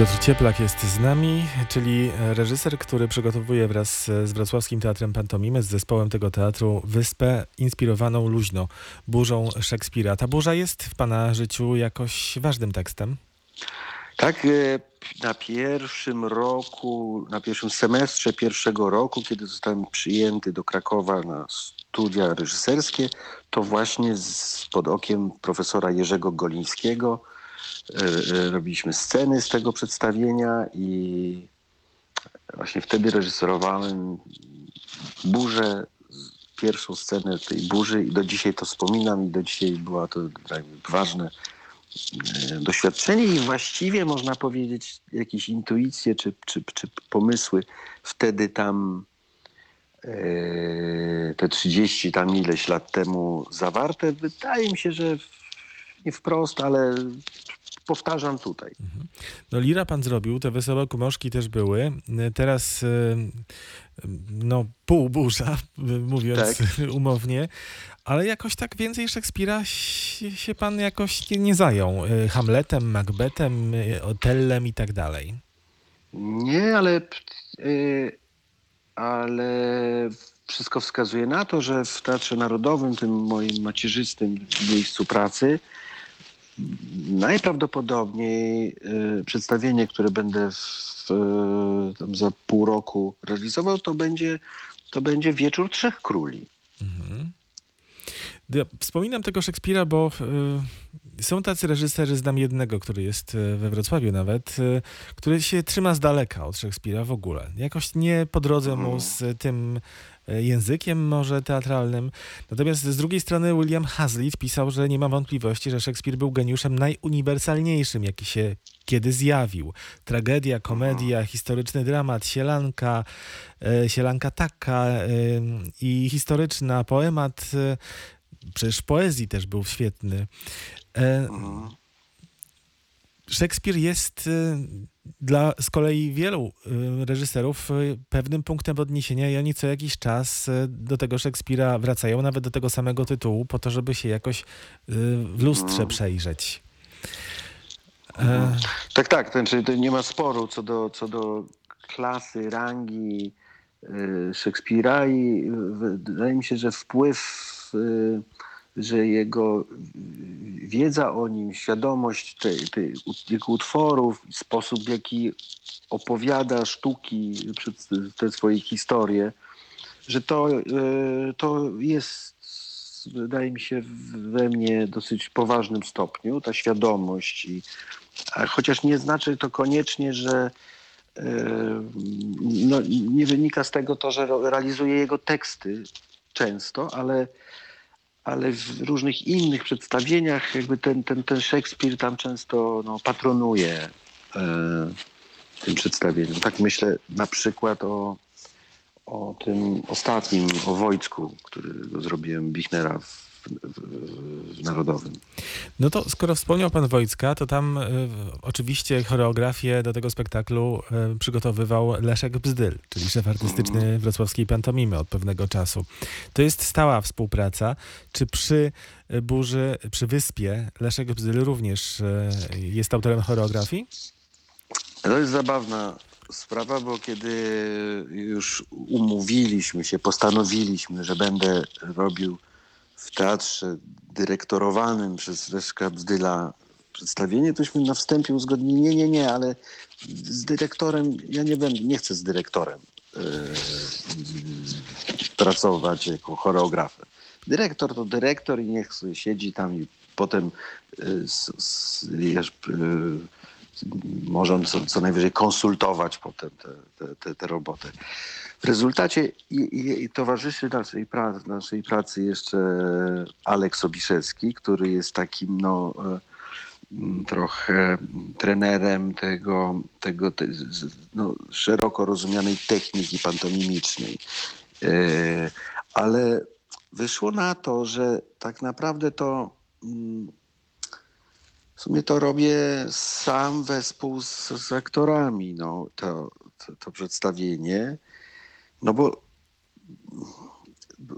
Piotr Cieplak jest z nami, czyli reżyser, który przygotowuje wraz z Wrocławskim Teatrem Pantomimy, z zespołem tego teatru, wyspę inspirowaną luźno burzą Szekspira. Ta burza jest w Pana życiu jakoś ważnym tekstem? Tak, e, na pierwszym roku, na pierwszym semestrze pierwszego roku, kiedy zostałem przyjęty do Krakowa na studia reżyserskie, to właśnie z, pod okiem profesora Jerzego Golińskiego robiliśmy sceny z tego przedstawienia i właśnie wtedy reżyserowałem burzę, pierwszą scenę tej burzy i do dzisiaj to wspominam i do dzisiaj była to ważne E, doświadczenie i właściwie można powiedzieć jakieś intuicje czy, czy, czy pomysły wtedy tam e, te 30 tam ileś lat temu zawarte. Wydaje mi się, że nie wprost, ale powtarzam tutaj. Mhm. No Lira pan zrobił, te wesołe kumoszki też były. Teraz e, no pół burza, mówiąc tak. umownie, ale jakoś tak więcej Szekspira się pan jakoś nie, zajął. E, Hamletem, Macbethem, e, Otellem i tak dalej. Nie, ale, ale wszystko wskazuje na to, że w Teatrze Narodowym, tym moim macierzystym miejscu pracy, Najprawdopodobniej y, przedstawienie, które będę w, tam za pół roku realizował, to będzie, to będzie Wieczór Trzech Króli. Mhm. Ja wspominam tego Szekspira, bo y, są tacy reżyserzy, znam jednego, który jest y, we Wrocławiu nawet, y, który się trzyma z daleka od Szekspira w ogóle. Jakoś nie po drodze mu mhm. z tym językiem może teatralnym. Natomiast z drugiej strony William Hazlitt pisał, że nie ma wątpliwości, że Szekspir był geniuszem najuniwersalniejszym, jaki się kiedy zjawił. Tragedia, komedia, historyczny dramat, sielanka, e, sielanka taka e, i historyczna, poemat, przecież poezji też był świetny. Szekspir jest dla z kolei wielu y, reżyserów y, pewnym punktem odniesienia i oni co jakiś czas y, do tego Szekspira wracają, nawet do tego samego tytułu, po to, żeby się jakoś w lustrze mm. przejrzeć. E... Tak, tak, to znaczy nie ma sporu co do, co do klasy, rangi Szekspira i wydaje mi się, że wpływ że jego wiedza o nim, świadomość te, te, jego utworów, sposób w jaki opowiada sztuki, te swoje historie, że to, e, to jest, wydaje mi się, we mnie dosyć poważnym stopniu, ta świadomość. I, chociaż nie znaczy to koniecznie, że e, no, nie wynika z tego to, że realizuje jego teksty często, ale ale w różnych innych przedstawieniach jakby ten, ten, ten Szekspir tam często no, patronuje e, tym przedstawieniom. Tak myślę na przykład o, o tym ostatnim, o Wojcku, którego zrobiłem Bichnera w w, w, Narodowym. No to skoro wspomniał pan Wojcka, to tam y, oczywiście choreografię do tego spektaklu y, przygotowywał Leszek Bzdyl, czyli szef artystyczny mhm. wrocławskiej pantomimy od pewnego czasu. To jest stała współpraca. Czy przy burzy, przy wyspie Leszek Bzdyl również y, jest autorem choreografii? To jest zabawna sprawa, bo kiedy już umówiliśmy się, postanowiliśmy, że będę robił w teatrze dyrektorowanym przez Leszka Bzdyla przedstawienie, tośmy na wstępie uzgodnili, nie, nie, nie, ale z dyrektorem, ja nie będę, nie chcę z dyrektorem yy, pracować jako choreografem. Dyrektor to dyrektor i niech sobie siedzi tam i potem yy, yy, może on co, co, najwyżej konsultować potem tę te, robotę. W rezultacie i, i towarzyszy naszej pracy, naszej pracy jeszcze Aleks Obiszewski, który jest takim no, e, trochę trenerem tego, tego te, no, szeroko rozumianej techniki pantomimicznej. E, ale wyszło na to, że tak naprawdę to w sumie to robię sam wespół z, z aktorami, no, to, to, to przedstawienie. No bo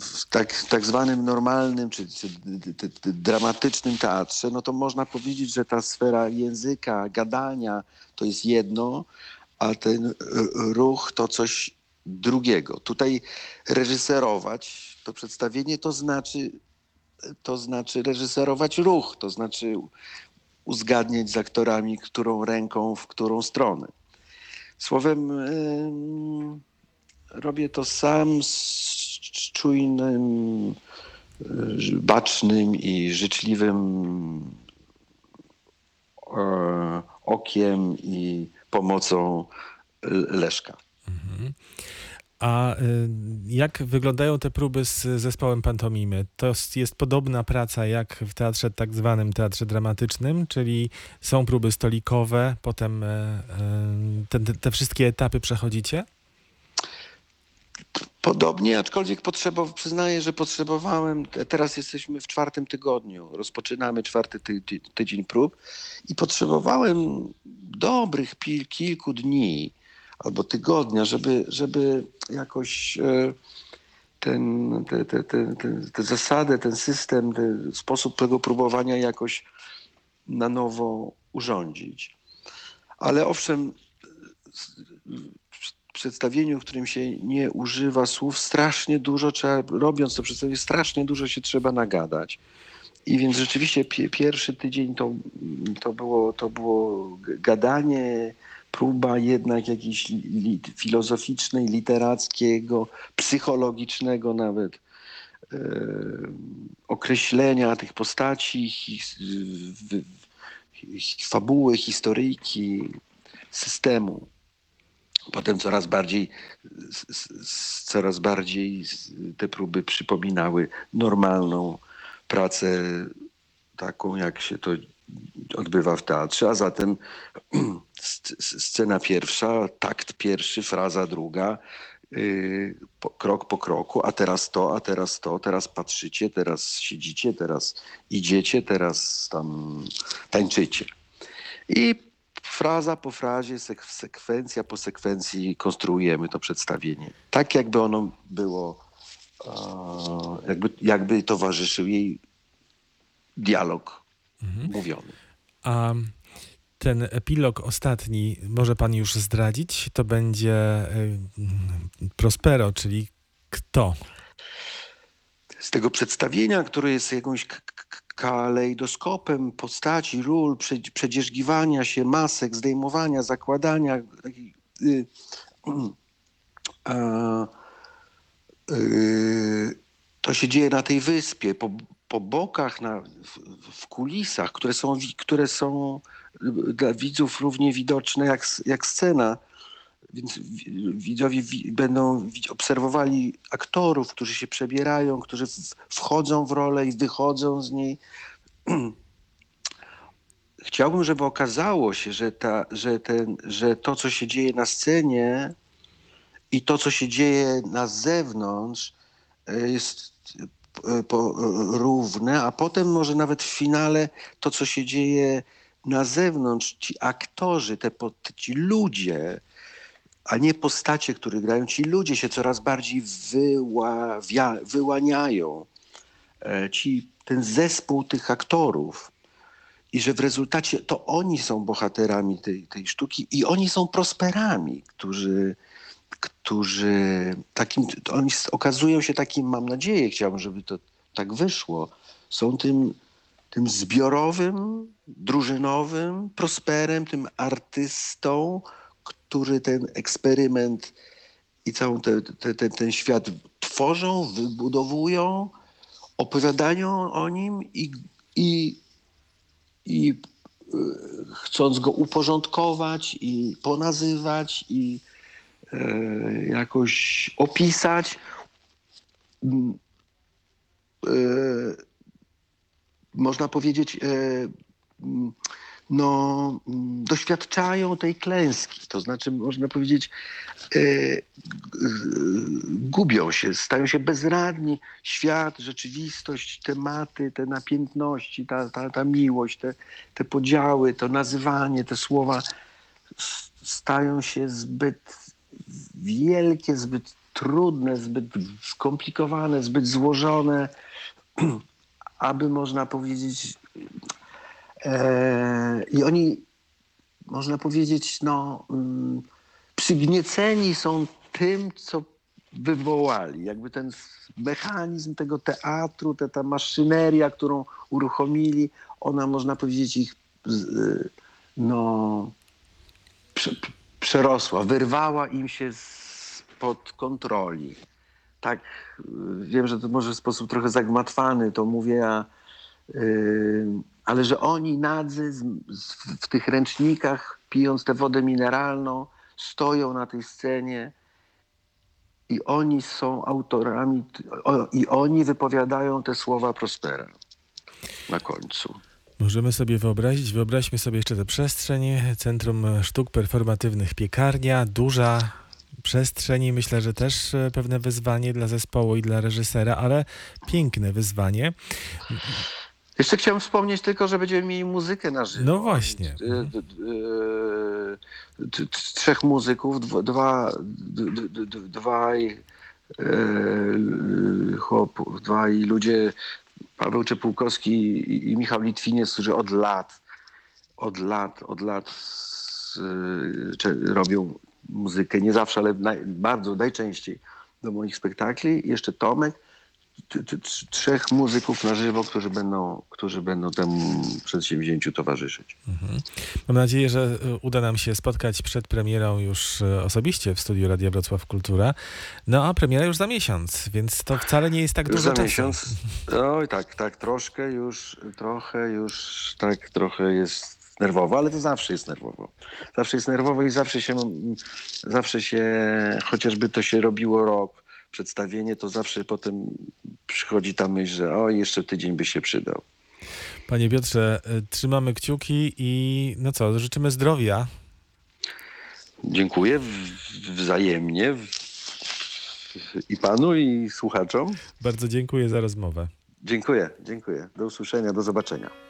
w tak, tak zwanym normalnym czy, czy dramatycznym teatrze, no to można powiedzieć, że ta sfera języka, gadania to jest jedno, a ten ruch to coś drugiego. Tutaj reżyserować to przedstawienie to znaczy, to znaczy reżyserować ruch, to znaczy uzgadniać z aktorami, którą ręką, w którą stronę. Słowem, robię to sam z czujnym, yy, bacznym i życzliwym yy, okiem i pomocą Leszka. Mhm. A y, jak wyglądają te próby z zespołem pantomimy? To jest podobna praca jak w teatrze tak zwanym teatrze dramatycznym, czyli są próby stolikowe, potem e, e, te, te wszystkie etapy przechodzicie? Podobnie, aczkolwiek potrzebow, przyznaję, że potrzebowałem, teraz jesteśmy w czwartym tygodniu, rozpoczynamy czwarty ty, ty, tydzień prób i potrzebowałem dobrych pil, kilku dni, albo tygodnia, żeby, żeby jakoś e, ten, te, te, te, te, zasady, ten system, ten sposób tego próbowania jakoś na nowo urządzić. Ale owszem, przedstawieniu, w którym się nie używa słów, strasznie dużo trzeba, robiąc to przedstawienie, strasznie dużo się trzeba nagadać. I więc rzeczywiście pierwszy tydzień to, to, było, to było gadanie, próba jednak jakiejś li, filozoficznej, literackiego, psychologicznego nawet e, określenia tych postaci, his, w, fabuły, historyjki, systemu. Potem coraz bardziej, coraz bardziej te próby przypominały normalną pracę, taką jak się to odbywa w teatrze, a zatem scena pierwsza, takt pierwszy, fraza druga, yy, krok po kroku, a teraz to, a teraz to, teraz patrzycie, teraz siedzicie, teraz idziecie, teraz tam tańczycie. I fraza po frazie, sek sekwencja po sekwencji konstruujemy to przedstawienie. Tak jakby ono było, jakby, jakby towarzyszył jej dialog mhm. mówiony. A ten epilog ostatni może pan już zdradzić? To będzie y, Prospero, czyli kto? Z tego przedstawienia, które jest jakąś kalejdoskopem postaci, ról, przedzierzgiwania się, masek, zdejmowania, zakładania. Y, y, to się dzieje na tej wyspie, po, po bokach, na, w, w kulisach, które są, które są dla widzów równie widoczne jak, jak scena. Więc widzowie będą obserwowali aktorów, którzy się przebierają, którzy wchodzą w rolę i wychodzą z niej. Chciałbym, żeby okazało się, że, ta, że, ten, że to, co się dzieje na scenie i to, co się dzieje na zewnątrz, e, jest e, równe, a potem może nawet w finale to, co się dzieje na zewnątrz ci aktorzy, te, ci ludzie, a nie postacie, które grają, ci ludzie się coraz bardziej wyławia, wyłaniają. E, ci, ten zespół tych aktorów. I że w rezultacie to oni są bohaterami tej, tej sztuki i oni są prosperami, którzy, którzy takim, oni okazują się takim, mam nadzieję, chciałbym, żeby to tak wyszło, są tym tym zbiorowym, drużynowym prosperem, tym artystą, który ten eksperyment i cały te, te, te, ten świat tworzą, wybudowują, opowiadają o nim i, i, i e, chcąc go uporządkować i ponazywać i e, jakoś opisać, e, można powiedzieć, e, mm, no, doświadczają tej klęski. To znaczy, można powiedzieć, e, gubią się, stają się bezradni. Świat, rzeczywistość, tematy, te napiętności, ta, ta, ta miłość, te, te podziały, to nazywanie, te słowa stają się zbyt wielkie, zbyt trudne, zbyt skomplikowane, zbyt złożone, aby można powiedzieć. E, I oni, można powiedzieć, no, mm, przygnieceni są tym, co wywołali. Jakby ten mechanizm tego teatru, ta, ta maszyneria, którą uruchomili, ona, można powiedzieć, ich z- no, prze, przerosła, wyrwała im się spod kontroli. Tak, y, wiem, że to może w sposób trochę zagmatwany to mówię, a, y, ale że oni nadzy w tych ręcznikach, pijąc tę wodę mineralną, stoją na tej scenie i oni są autorami, i oni wypowiadają te słowa Prospera na końcu. Możemy sobie wyobrazić, wyobraźmy sobie jeszcze tę przestrzeń, Centrum Sztuk Performatywnych Piekarnia, duża przestrzeń i myślę, że też e, pewne wyzwanie dla zespołu i dla reżysera, ale piękne wyzwanie. Jeszcze chciałem wspomnieć tylko, że będziemy mieli muzykę na żywo. No właśnie. Y, y, t- Trzech muzyków, dwa, dwaj chłopów, dwaj ludzie, Paweł Czepółkowski i- Michał Litwiniec, którzy od lat, od lat, od lat y, robią muzykę. Nie zawsze, ale naj, bardzo, najczęściej do moich spektakli. Jeszcze Tomek trzech muzyków na żywo, którzy będą, którzy będą temu przedsięwzięciu towarzyszyć. Mam nadzieję, że e, uda nam się spotkać przed premierą już e, osobiście w studiu Radia Wrocław Kultura. No a premiera już za miesiąc, więc to wcale nie jest tak Już dużo za czasu. miesiąc. Oj, tak, tak, troszkę już, trochę już, tak, trochę jest nerwowo, ale to zawsze jest nerwowo. Zawsze jest nerwowo i zawsze się, zawsze się, chociażby to się robiło rok, przedstawienie, to zawsze potem przychodzi ta myśl, że o, jeszcze tydzień by się przydał. Panie Piotrze, e, trzymamy kciuki i no co, życzymy zdrowia. Dziękuję wzajemnie i panu, i słuchaczom. Bardzo dziękuję za rozmowę. Dziękuję, dziękuję. Do usłyszenia, do zobaczenia.